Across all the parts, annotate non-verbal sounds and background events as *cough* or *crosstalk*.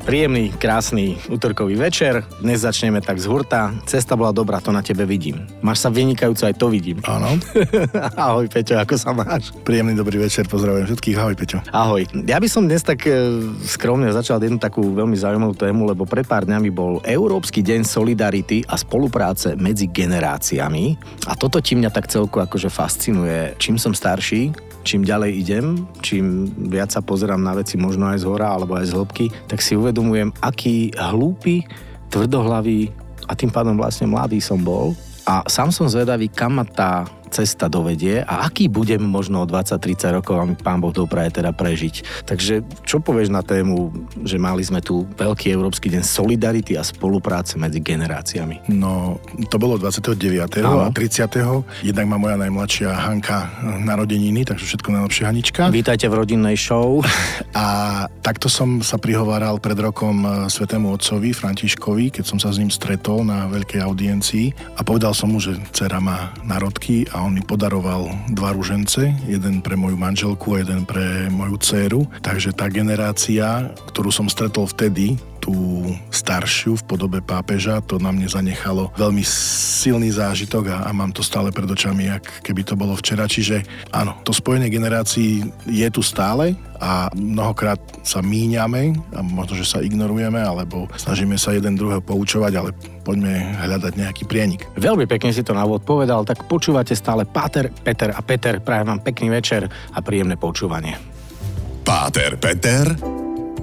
Príjemný, krásny útorkový večer. Dnes začneme tak z hurta. Cesta bola dobrá, to na tebe vidím. Máš sa vynikajúco, aj to vidím. Áno. *laughs* Ahoj Peťo, ako sa máš? Príjemný dobrý večer, pozdravujem všetkých. Ahoj Peťo. Ahoj. Ja by som dnes tak e, skromne začal jednu takú veľmi zaujímavú tému, lebo pred pár dňami bol Európsky deň solidarity a spolupráce medzi generáciami. A toto ti mňa tak celku akože fascinuje. Čím som starší, čím ďalej idem, čím viac sa pozerám na veci možno aj z hora alebo aj z hĺbky, tak si uvedomujem, aký hlúpy, tvrdohlavý a tým pádom vlastne mladý som bol. A sám som zvedavý, kam ma tá cesta dovedie a aký budem možno o 20-30 rokov a mi pán Boh dopraje teda prežiť. Takže čo povieš na tému, že mali sme tu veľký Európsky deň solidarity a spolupráce medzi generáciami? No, to bolo 29. Áno. a 30. Jednak má moja najmladšia Hanka narodeniny, takže všetko najlepšie Hanička. Vítajte v rodinnej show. *laughs* A takto som sa prihováral pred rokom e, Svetému Otcovi Františkovi, keď som sa s ním stretol na veľkej audiencii a povedal som mu, že dcera má narodky a on mi podaroval dva ružence, jeden pre moju manželku a jeden pre moju dceru. Takže tá generácia, ktorú som stretol vtedy, tú staršiu v podobe pápeža, to na mne zanechalo veľmi silný zážitok a, a mám to stále pred očami, ak keby to bolo včera. Čiže áno, to spojenie generácií je tu stále a mnohokrát sa míňame a možno, že sa ignorujeme alebo snažíme sa jeden druhého poučovať, ale poďme hľadať nejaký prienik. Veľmi pekne si to na úvod povedal, tak počúvate stále Páter, Peter a Peter. Prajem vám pekný večer a príjemné počúvanie. Páter, Peter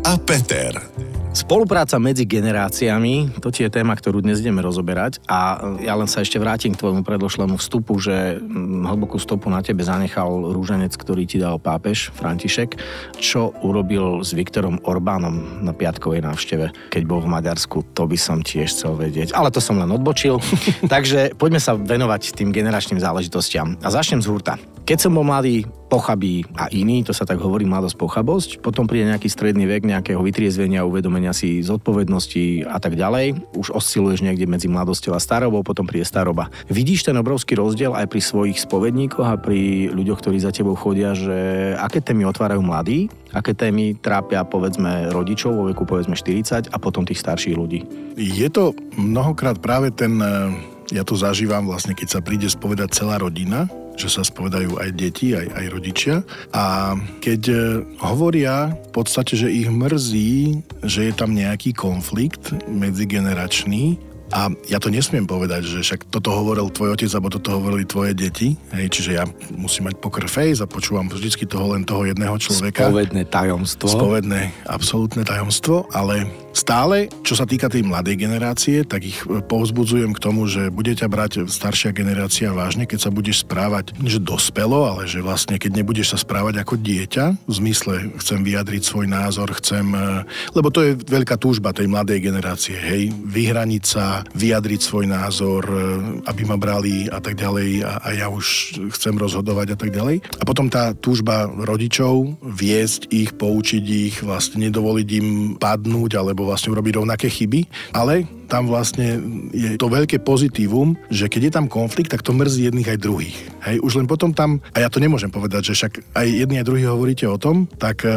a Peter. Spolupráca medzi generáciami, to je téma, ktorú dnes ideme rozoberať a ja len sa ešte vrátim k tvojmu predložlému vstupu, že mm, hlbokú stopu na tebe zanechal rúženec, ktorý ti dal pápež František. Čo urobil s Viktorom Orbánom na piatkovej návšteve, keď bol v Maďarsku, to by som tiež chcel vedieť. Ale to som len odbočil. *laughs* Takže poďme sa venovať tým generačným záležitostiam. A začnem z hurta. Keď som bol mladý, pochabí a iný, to sa tak hovorí mladosť, pochabosť, potom príde nejaký stredný vek, nejakého vytriezvenia, uvedomenia si zodpovednosti a tak ďalej. Už osciluješ niekde medzi mladosťou a starobou, potom príde staroba. Vidíš ten obrovský rozdiel aj pri svojich spovedníkoch a pri ľuďoch, ktorí za tebou chodia, že aké témy otvárajú mladí, aké témy trápia povedzme rodičov vo veku povedzme 40 a potom tých starších ľudí. Je to mnohokrát práve ten, eh, ja to zažívam vlastne, keď sa príde spovedať celá rodina, že sa spovedajú aj deti, aj, aj rodičia. A keď e, hovoria v podstate, že ich mrzí, že je tam nejaký konflikt medzigeneračný, a ja to nesmiem povedať, že však toto hovoril tvoj otec, alebo toto hovorili tvoje deti. Hej, čiže ja musím mať poker face a počúvam vždycky toho len toho jedného človeka. Spovedné tajomstvo. Spovedné, absolútne tajomstvo, ale Stále, čo sa týka tej mladej generácie, tak ich e, povzbudzujem k tomu, že bude ťa brať staršia generácia vážne, keď sa budeš správať, že dospelo, ale že vlastne keď nebudeš sa správať ako dieťa, v zmysle chcem vyjadriť svoj názor, chcem, e, lebo to je veľká túžba tej mladej generácie, hej, vyhraniť sa, vyjadriť svoj názor, e, aby ma brali a tak ďalej a, a ja už chcem rozhodovať a tak ďalej. A potom tá túžba rodičov viesť ich, poučiť ich, vlastne nedovoliť im padnúť alebo vlastne urobiť rovnaké chyby, ale tam vlastne je to veľké pozitívum, že keď je tam konflikt, tak to mrzí jedných aj druhých. Hej, už len potom tam, a ja to nemôžem povedať, že však aj jedni aj druhí hovoríte o tom, tak e,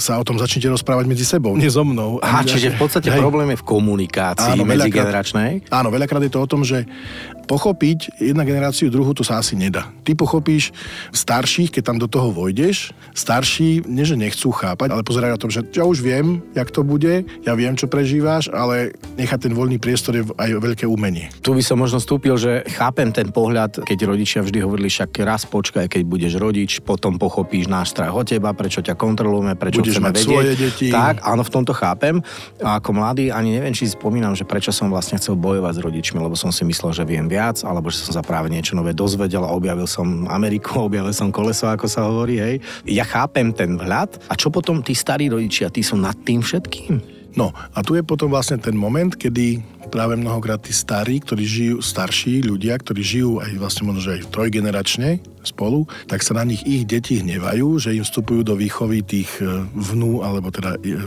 sa o tom začnete rozprávať medzi sebou, nie so mnou. Aha, čiže v podstate hej. problém je v komunikácii áno, medzigeneračnej. Áno, veľakrát je to o tom, že pochopiť jedna generáciu, druhú, to sa asi nedá. Ty pochopíš starších, keď tam do toho vojdeš, starší, nie že nechcú chápať, ale pozerajú na tom, že ja už viem, jak to bude, ja viem, čo prežíváš, ale nechať ten voľný priestor je aj veľké umenie. Tu by som možno stúpil, že chápem ten pohľad, keď rodičia vždy hovorili, však raz počkaj, keď budeš rodič, potom pochopíš náš strach o teba, prečo ťa kontrolujeme, prečo budeš chceme mať vedieť. svoje deti. Tak, áno, v tomto chápem. A ako mladý ani neviem, či si spomínam, že prečo som vlastne chcel bojovať s rodičmi, lebo som si myslel, že viem viac, alebo že som sa práve niečo nové dozvedel a objavil som Ameriku, *laughs* objavil som koleso, ako sa hovorí, hej. Ja chápem ten vhľad. A čo potom tí starí rodičia, tí sú nad tým všetkým? No a tu je potom vlastne ten moment, kedy práve mnohokrát tí starí, ktorí žijú, starší ľudia, ktorí žijú aj vlastne možno, že aj trojgeneračne spolu, tak sa na nich ich deti hnevajú, že im vstupujú do výchovy tých e, vnú, alebo teda e,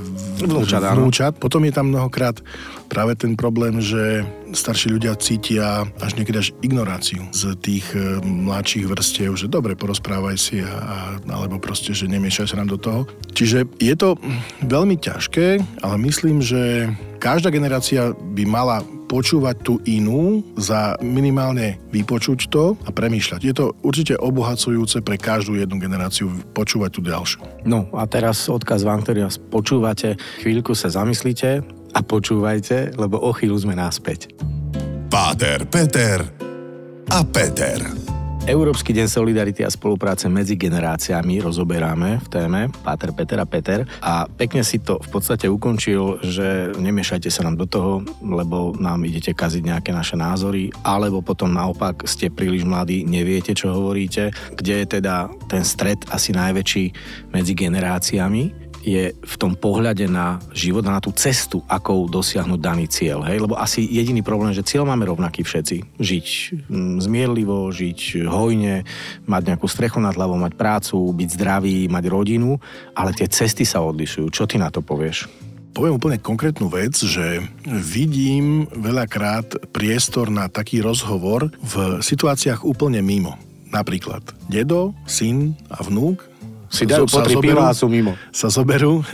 vnúčat, vnúčat. Potom je tam mnohokrát práve ten problém, že starší ľudia cítia až niekedy až ignoráciu z tých e, mladších vrstiev, že dobre, porozprávaj si, a, a, alebo proste, že nemiešaj sa nám do toho. Čiže je to veľmi ťažké, ale myslím, že každá generácia by mala počúvať tú inú, za minimálne vypočuť to a premýšľať. Je to určite obohacujúce pre každú jednu generáciu počúvať tú ďalšiu. No a teraz odkaz vám, ktorý vás počúvate, chvíľku sa zamyslite a počúvajte, lebo o chvíľu sme náspäť. Páter, Peter a Peter. Európsky deň solidarity a spolupráce medzi generáciami rozoberáme v téme. Páter, Peter a Peter. A pekne si to v podstate ukončil, že nemiešajte sa nám do toho, lebo nám idete kaziť nejaké naše názory, alebo potom naopak ste príliš mladí, neviete, čo hovoríte, kde je teda ten stred asi najväčší medzi generáciami je v tom pohľade na život na tú cestu, akou dosiahnuť daný cieľ. Hej? Lebo asi jediný problém, že cieľ máme rovnaký všetci. Žiť mm, zmierlivo, žiť hojne, mať nejakú strechu nad hlavou, mať prácu, byť zdravý, mať rodinu, ale tie cesty sa odlišujú. Čo ty na to povieš? Poviem úplne konkrétnu vec, že vidím veľakrát priestor na taký rozhovor v situáciách úplne mimo. Napríklad dedo, syn a vnúk si dajú po tri piva a sú mimo. Sa zoberú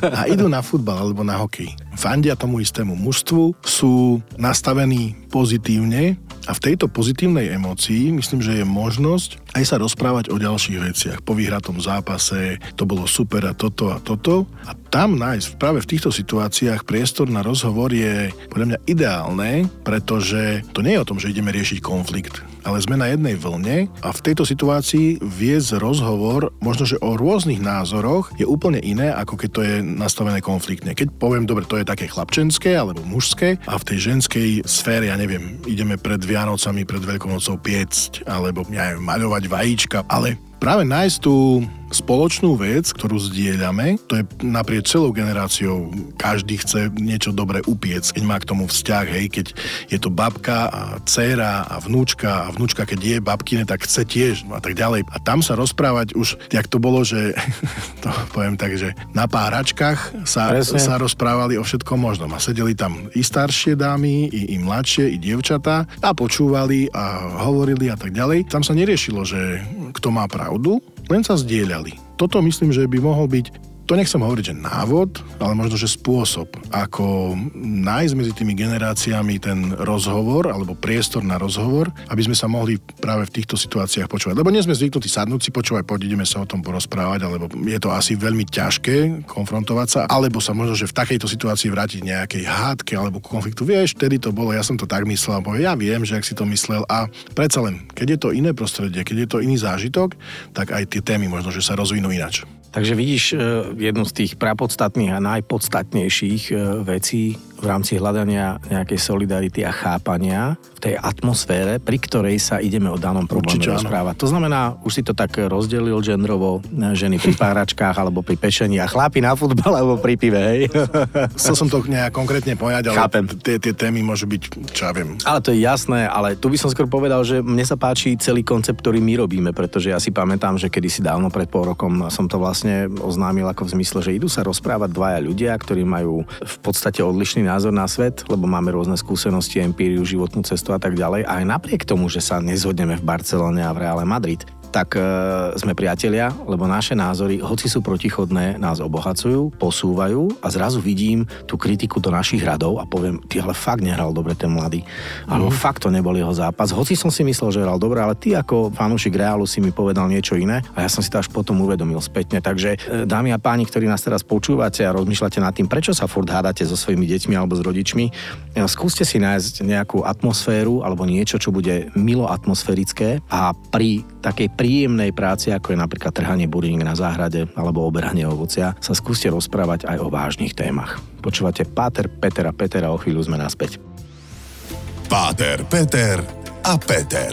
a idú na futbal alebo na hokej. Fandia tomu istému mužstvu, sú nastavení pozitívne a v tejto pozitívnej emócii myslím, že je možnosť aj sa rozprávať o ďalších veciach. Po vyhratom zápase, to bolo super a toto a toto. A tam nájsť práve v týchto situáciách priestor na rozhovor je podľa mňa ideálne, pretože to nie je o tom, že ideme riešiť konflikt ale sme na jednej vlne a v tejto situácii viesť rozhovor možno, že o rôznych názoroch je úplne iné, ako keď to je nastavené konfliktne. Keď poviem, dobre, to je také chlapčenské alebo mužské a v tej ženskej sfére, ja neviem, ideme pred Vianocami, pred Veľkonocou piecť alebo ja neviem, maľovať vajíčka, ale práve nájsť tú spoločnú vec, ktorú zdieľame, to je naprieč celou generáciou, každý chce niečo dobre upiec, keď má k tomu vzťah, hej, keď je to babka a dcéra a vnúčka a vnúčka, keď je babkine, tak chce tiež a tak ďalej. A tam sa rozprávať už, jak to bolo, že *laughs* to poviem tak, že na páračkách sa, sa rozprávali o všetkom možnom a sedeli tam i staršie dámy, i, i mladšie, i dievčatá a počúvali a hovorili a tak ďalej. Tam sa neriešilo, že kto má pravdu, len sa zdieľali. Toto myslím, že by mohol byť to nechcem hovoriť, že návod, ale možno, že spôsob, ako nájsť medzi tými generáciami ten rozhovor alebo priestor na rozhovor, aby sme sa mohli práve v týchto situáciách počúvať. Lebo nie sme zvyknutí sadnúť si počúvať, poď ideme sa o tom porozprávať, alebo je to asi veľmi ťažké konfrontovať sa, alebo sa možno, že v takejto situácii vrátiť nejakej hádke alebo konfliktu. Vieš, vtedy to bolo, ja som to tak myslel, bo ja viem, že ak si to myslel a predsa len, keď je to iné prostredie, keď je to iný zážitok, tak aj tie témy možno, že sa rozvinú inač. Takže vidíš e, jednu z tých prapodstatných a najpodstatnejších e, vecí v rámci hľadania nejakej solidarity a chápania v tej atmosfére, pri ktorej sa ideme o danom probléme Určite, rozprávať. To znamená, už si to tak rozdelil genderovo, ženy pri páračkách alebo pri pešení a chlápi na futbal alebo pri pive, hej? *laughs* Chcel som to nejak konkrétne povedať, ale Chápem. Tie, tie témy môžu byť, čo ja viem. Ale to je jasné, ale tu by som skôr povedal, že mne sa páči celý koncept, ktorý my robíme, pretože ja si pamätám, že kedy si dávno pred pol rokom som to vlastne oznámil ako v zmysle, že idú sa rozprávať dvaja ľudia, ktorí majú v podstate odlišný názor na svet, lebo máme rôzne skúsenosti, empíriu, životnú cestu a tak ďalej. A aj napriek tomu, že sa nezhodneme v Barcelone a v Reále Madrid, tak e, sme priatelia, lebo naše názory, hoci sú protichodné, nás obohacujú, posúvajú a zrazu vidím tú kritiku do našich radov a poviem, ty ale fakt nehral dobre ten mladý. Alebo mm. fakt to nebol jeho zápas. Hoci som si myslel, že hral dobre, ale ty ako fanúšik Reálu si mi povedal niečo iné a ja som si to až potom uvedomil spätne. Takže e, dámy a páni, ktorí nás teraz počúvate a rozmýšľate nad tým, prečo sa furt hádate so svojimi deťmi alebo s rodičmi, e, skúste si nájsť nejakú atmosféru alebo niečo, čo bude milo atmosférické a pri takej príjemnej práci, ako je napríklad trhanie burín na záhrade alebo oberanie ovocia, sa skúste rozprávať aj o vážnych témach. Počúvate Páter, Peter a Peter a o chvíľu sme naspäť. Páter, Peter a Peter.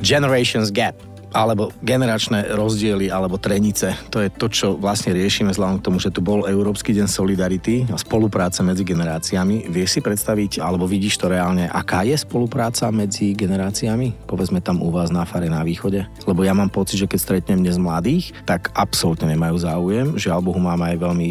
Generations Gap alebo generačné rozdiely, alebo trenice. To je to, čo vlastne riešime vzhľadom k tomu, že tu bol Európsky deň Solidarity a spolupráca medzi generáciami. Vieš si predstaviť, alebo vidíš to reálne, aká je spolupráca medzi generáciami? Povedzme tam u vás na fare na východe. Lebo ja mám pocit, že keď stretnem dnes mladých, tak absolútne nemajú záujem. Žiaľ Bohu, mám aj veľmi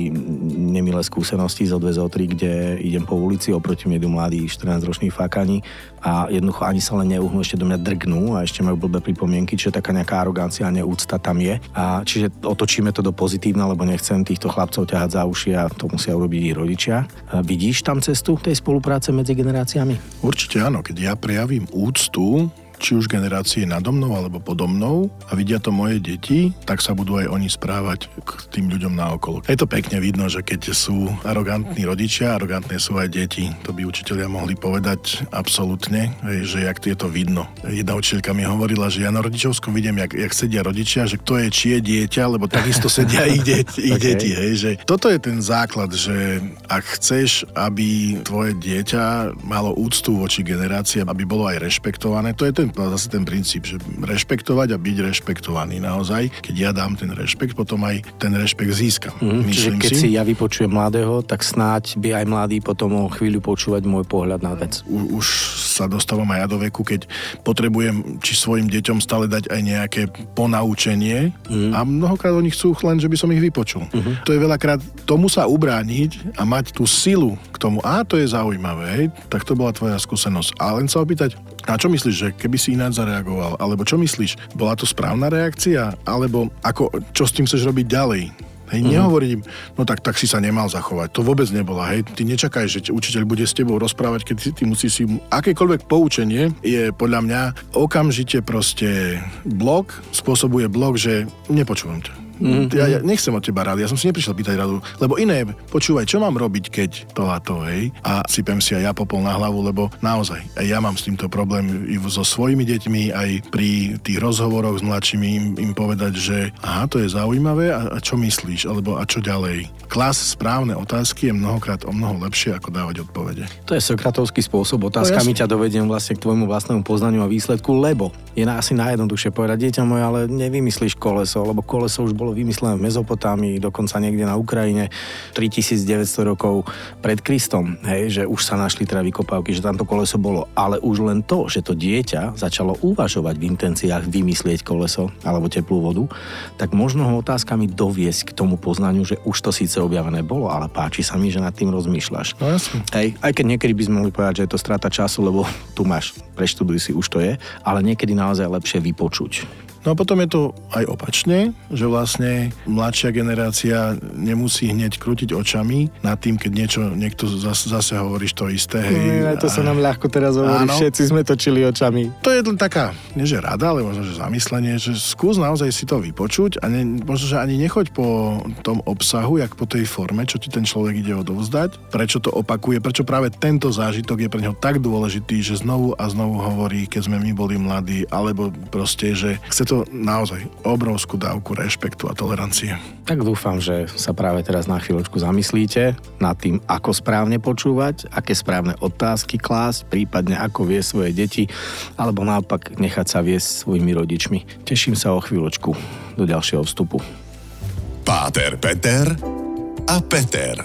nemilé skúsenosti zo 2 zo 3, kde idem po ulici, oproti mne idú mladí 14-roční fakani a jednoducho ani sa len neuhnú, ešte do mňa drgnú a ešte majú blbé pripomienky, čiže taká nejaká arogancia a neúcta tam je. A čiže otočíme to do pozitívna, lebo nechcem týchto chlapcov ťahať za uši a to musia urobiť ich rodičia. A vidíš tam cestu tej spolupráce medzi generáciami? Určite áno, keď ja prejavím úctu či už generácie nado mnou alebo podo mnou a vidia to moje deti, tak sa budú aj oni správať k tým ľuďom naokolo. Je to pekne vidno, že keď sú arogantní rodičia, arogantné sú aj deti. To by učiteľia mohli povedať absolútne, že jak je to vidno. Jedna učiteľka mi hovorila, že ja na rodičovskom vidím, jak, jak sedia rodičia, že kto je čie dieťa, lebo takisto sedia ich, deti, ich *laughs* okay. deti. Hej, že toto je ten základ, že ak chceš, aby tvoje dieťa malo úctu voči generáciám, aby bolo aj rešpektované, to je ten zase ten princíp, že rešpektovať a byť rešpektovaný naozaj. Keď ja dám ten rešpekt, potom aj ten rešpekt získam. Mm, čiže keď si... si ja vypočujem mladého, tak snáď by aj mladý potom o chvíľu počúvať môj pohľad na vec. U, už sa dostávam aj ja do veku, keď potrebujem či svojim deťom stále dať aj nejaké ponaučenie mm. a mnohokrát oni chcú len, že by som ich vypočul. Mm-hmm. To je veľakrát tomu sa ubrániť a mať tú silu k tomu, a to je zaujímavé, hej, tak to bola tvoja skúsenosť. A len sa opýtať, a čo myslíš, že keby si ináč zareagoval? Alebo čo myslíš? Bola to správna reakcia? Alebo ako, čo s tým chceš robiť ďalej? Hej, mm-hmm. nehovorím, no tak, tak si sa nemal zachovať. To vôbec nebola. Hej, ty nečakaj, že učiteľ bude s tebou rozprávať, keď ty, ty musíš si... Akékoľvek poučenie je podľa mňa okamžite proste blok, spôsobuje blok, že nepočúvam ťa. Mm-hmm. Ja, ja nechcem od teba rady, ja som si neprišiel pýtať radu, lebo iné, počúvaj, čo mám robiť, keď to a to, hej, a sypem si aj ja popol na hlavu, lebo naozaj, aj ja mám s týmto problém i so svojimi deťmi, aj pri tých rozhovoroch s mladšími im, im povedať, že aha, to je zaujímavé a, a čo myslíš, alebo a čo ďalej. Klas správne otázky je mnohokrát o mnoho lepšie, ako dávať odpovede. To je sokratovský spôsob, otázkami ťa dovediem vlastne k tvojmu vlastnému poznaniu a výsledku, lebo je na asi najjednoduchšie povedať, dieťa moje, ale nevymyslíš koleso, lebo koleso už bolo bolo vymyslené v Mezopotámii, dokonca niekde na Ukrajine 3900 rokov pred Kristom, hej, že už sa našli teda vykopávky, že tamto koleso bolo. Ale už len to, že to dieťa začalo uvažovať v intenciách vymyslieť koleso alebo teplú vodu, tak možno ho otázkami doviesť k tomu poznaniu, že už to síce objavené bolo, ale páči sa mi, že nad tým rozmýšľaš. No jasne. Hej, aj keď niekedy by sme mohli povedať, že je to strata času, lebo tu máš, preštuduj si, už to je, ale niekedy naozaj lepšie vypočuť. No a potom je to aj opačne, že vlastne mladšia generácia nemusí hneď krútiť očami nad tým, keď niečo niekto zase, zase hovoríš to isté. Hej, no, to sa nám ľahko teraz hovorí, áno, všetci sme točili očami. To je len taká, nie že rada, ale možno, že zamyslenie, že skús naozaj si to vypočuť a ne, možno, že ani nechoď po tom obsahu, jak po tej forme, čo ti ten človek ide odovzdať, prečo to opakuje, prečo práve tento zážitok je pre neho tak dôležitý, že znovu a znovu hovorí, keď sme my boli mladí, alebo proste, že chce to naozaj obrovskú dávku rešpektu a tolerancie. Tak dúfam, že sa práve teraz na chvíľočku zamyslíte nad tým, ako správne počúvať, aké správne otázky klásť, prípadne ako vie svoje deti, alebo naopak nechať sa viesť svojimi rodičmi. Teším sa o chvíľočku do ďalšieho vstupu. Páter Peter a Peter.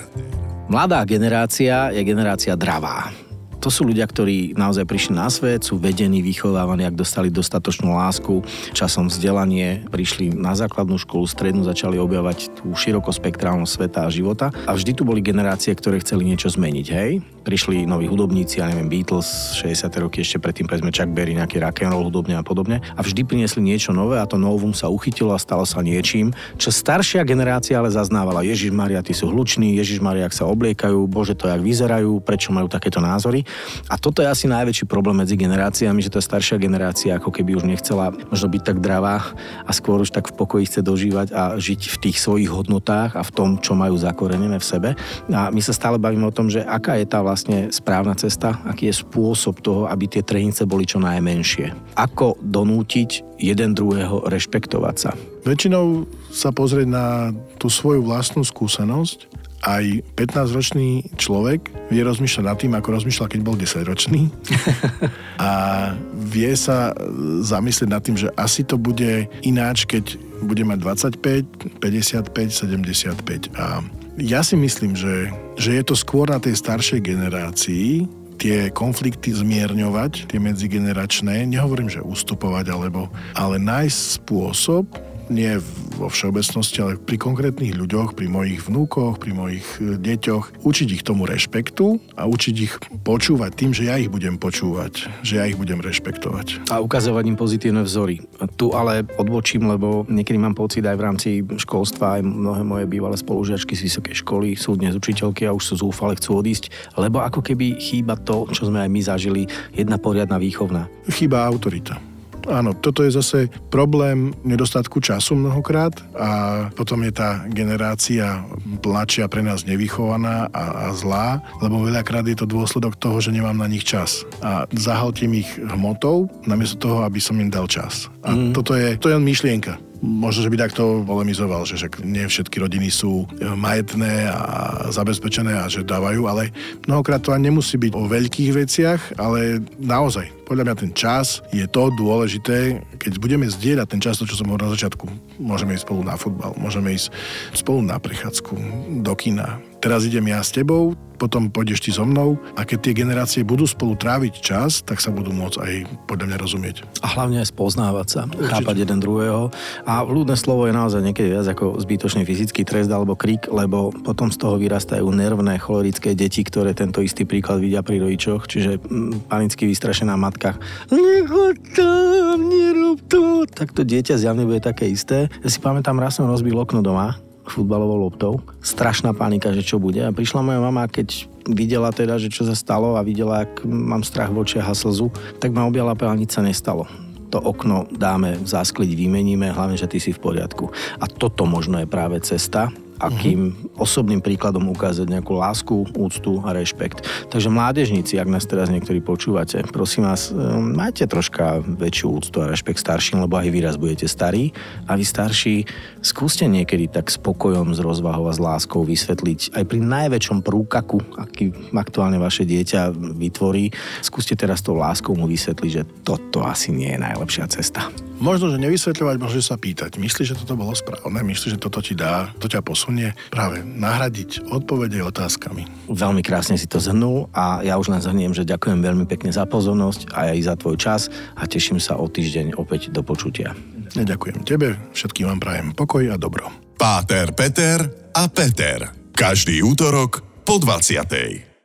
Mladá generácia je generácia dravá to sú ľudia, ktorí naozaj prišli na svet, sú vedení, vychovávaní, ak dostali dostatočnú lásku, časom vzdelanie, prišli na základnú školu, strednú, začali objavať tú širokospektrálnosť sveta a života. A vždy tu boli generácie, ktoré chceli niečo zmeniť, hej? Prišli noví hudobníci, ja neviem, Beatles, 60. roky ešte predtým, povedzme Chuck Berry, nejaký rock and roll hudobne a podobne. A vždy priniesli niečo nové a to novum sa uchytilo a stalo sa niečím, čo staršia generácia ale zaznávala. Ježiš Maria, tí sú hluční, Ježiš Maria, ak sa obliekajú, bože to, jak vyzerajú, prečo majú takéto názory. A toto je asi najväčší problém medzi generáciami, že tá staršia generácia ako keby už nechcela možno byť tak dravá a skôr už tak v pokoji chce dožívať a žiť v tých svojich hodnotách a v tom, čo majú zakorenené v sebe. A my sa stále bavíme o tom, že aká je tá vlastne správna cesta, aký je spôsob toho, aby tie trenice boli čo najmenšie. Ako donútiť jeden druhého rešpektovať sa. Väčšinou sa pozrieť na tú svoju vlastnú skúsenosť aj 15-ročný človek vie rozmýšľať nad tým, ako rozmýšľal, keď bol 10-ročný. *laughs* a vie sa zamyslieť nad tým, že asi to bude ináč, keď bude mať 25, 55, 75. A ja si myslím, že, že je to skôr na tej staršej generácii, tie konflikty zmierňovať, tie medzigeneračné, nehovorím, že ustupovať, alebo, ale nájsť spôsob, nie vo všeobecnosti, ale pri konkrétnych ľuďoch, pri mojich vnúkoch, pri mojich e, deťoch, učiť ich tomu rešpektu a učiť ich počúvať tým, že ja ich budem počúvať, že ja ich budem rešpektovať. A ukazovať im pozitívne vzory. Tu ale odbočím, lebo niekedy mám pocit aj v rámci školstva, aj mnohé moje bývalé spolužiačky z vysokej školy sú dnes učiteľky a už sú zúfale, chcú odísť, lebo ako keby chýba to, čo sme aj my zažili, jedna poriadna výchovná. Chýba autorita. Áno, toto je zase problém nedostatku času mnohokrát a potom je tá generácia mladšia pre nás nevychovaná a, a zlá, lebo veľakrát je to dôsledok toho, že nemám na nich čas. A zahaltím ich hmotou, namiesto toho, aby som im dal čas. A mm. toto je, to je len myšlienka možno, že by takto polemizoval, že však nie všetky rodiny sú e, majetné a zabezpečené a že dávajú, ale mnohokrát to ani nemusí byť o veľkých veciach, ale naozaj, podľa mňa ten čas je to dôležité, keď budeme zdieľať ten čas, to čo som hovoril na začiatku, môžeme ísť spolu na futbal, môžeme ísť spolu na prechádzku, do kina, teraz idem ja s tebou, potom pôjdeš ty so mnou a keď tie generácie budú spolu tráviť čas, tak sa budú môcť aj podľa mňa rozumieť. A hlavne aj spoznávať sa, Určite. chápať jeden druhého. A ľudné slovo je naozaj niekedy viac ako zbytočný fyzický trest alebo krik, lebo potom z toho vyrastajú nervné, cholerické deti, ktoré tento istý príklad vidia pri rodičoch, čiže mm, panicky vystrašená matka. Nechoď tam, nerob to. Tak to dieťa zjavne bude také isté. Ja si pamätám, raz som rozbil okno doma futbalovou loptou. Strašná panika, že čo bude. A prišla moja mama, keď videla teda, že čo sa stalo a videla, ak mám strach v očiach a slzu, tak ma objala a nič sa nestalo to okno dáme zaskliť, vymeníme, hlavne, že ty si v poriadku. A toto možno je práve cesta, akým osobným príkladom ukázať nejakú lásku, úctu a rešpekt. Takže mládežníci, ak nás teraz niektorí počúvate, prosím vás, um, majte troška väčšiu úctu a rešpekt starším, lebo aj vy raz budete starí a vy starší skúste niekedy tak spokojom, s rozvahou a s láskou vysvetliť aj pri najväčšom prúkaku, aký aktuálne vaše dieťa vytvorí, skúste teraz tou láskou mu vysvetliť, že toto asi nie je najlepšia cesta. Možno, že nevysvetľovať, možno, sa pýtať. Myslíš, že toto bolo správne? Myslíš, že toto ti dá, to ťa posunie? Práve nahradiť odpovede otázkami. Veľmi krásne si to zhrnul a ja už len zhrniem, že ďakujem veľmi pekne za pozornosť a aj za tvoj čas a teším sa o týždeň opäť do počutia. Ja ďakujem tebe, všetkým vám prajem pokoj a dobro. Páter, Peter a Peter. Každý útorok po 20.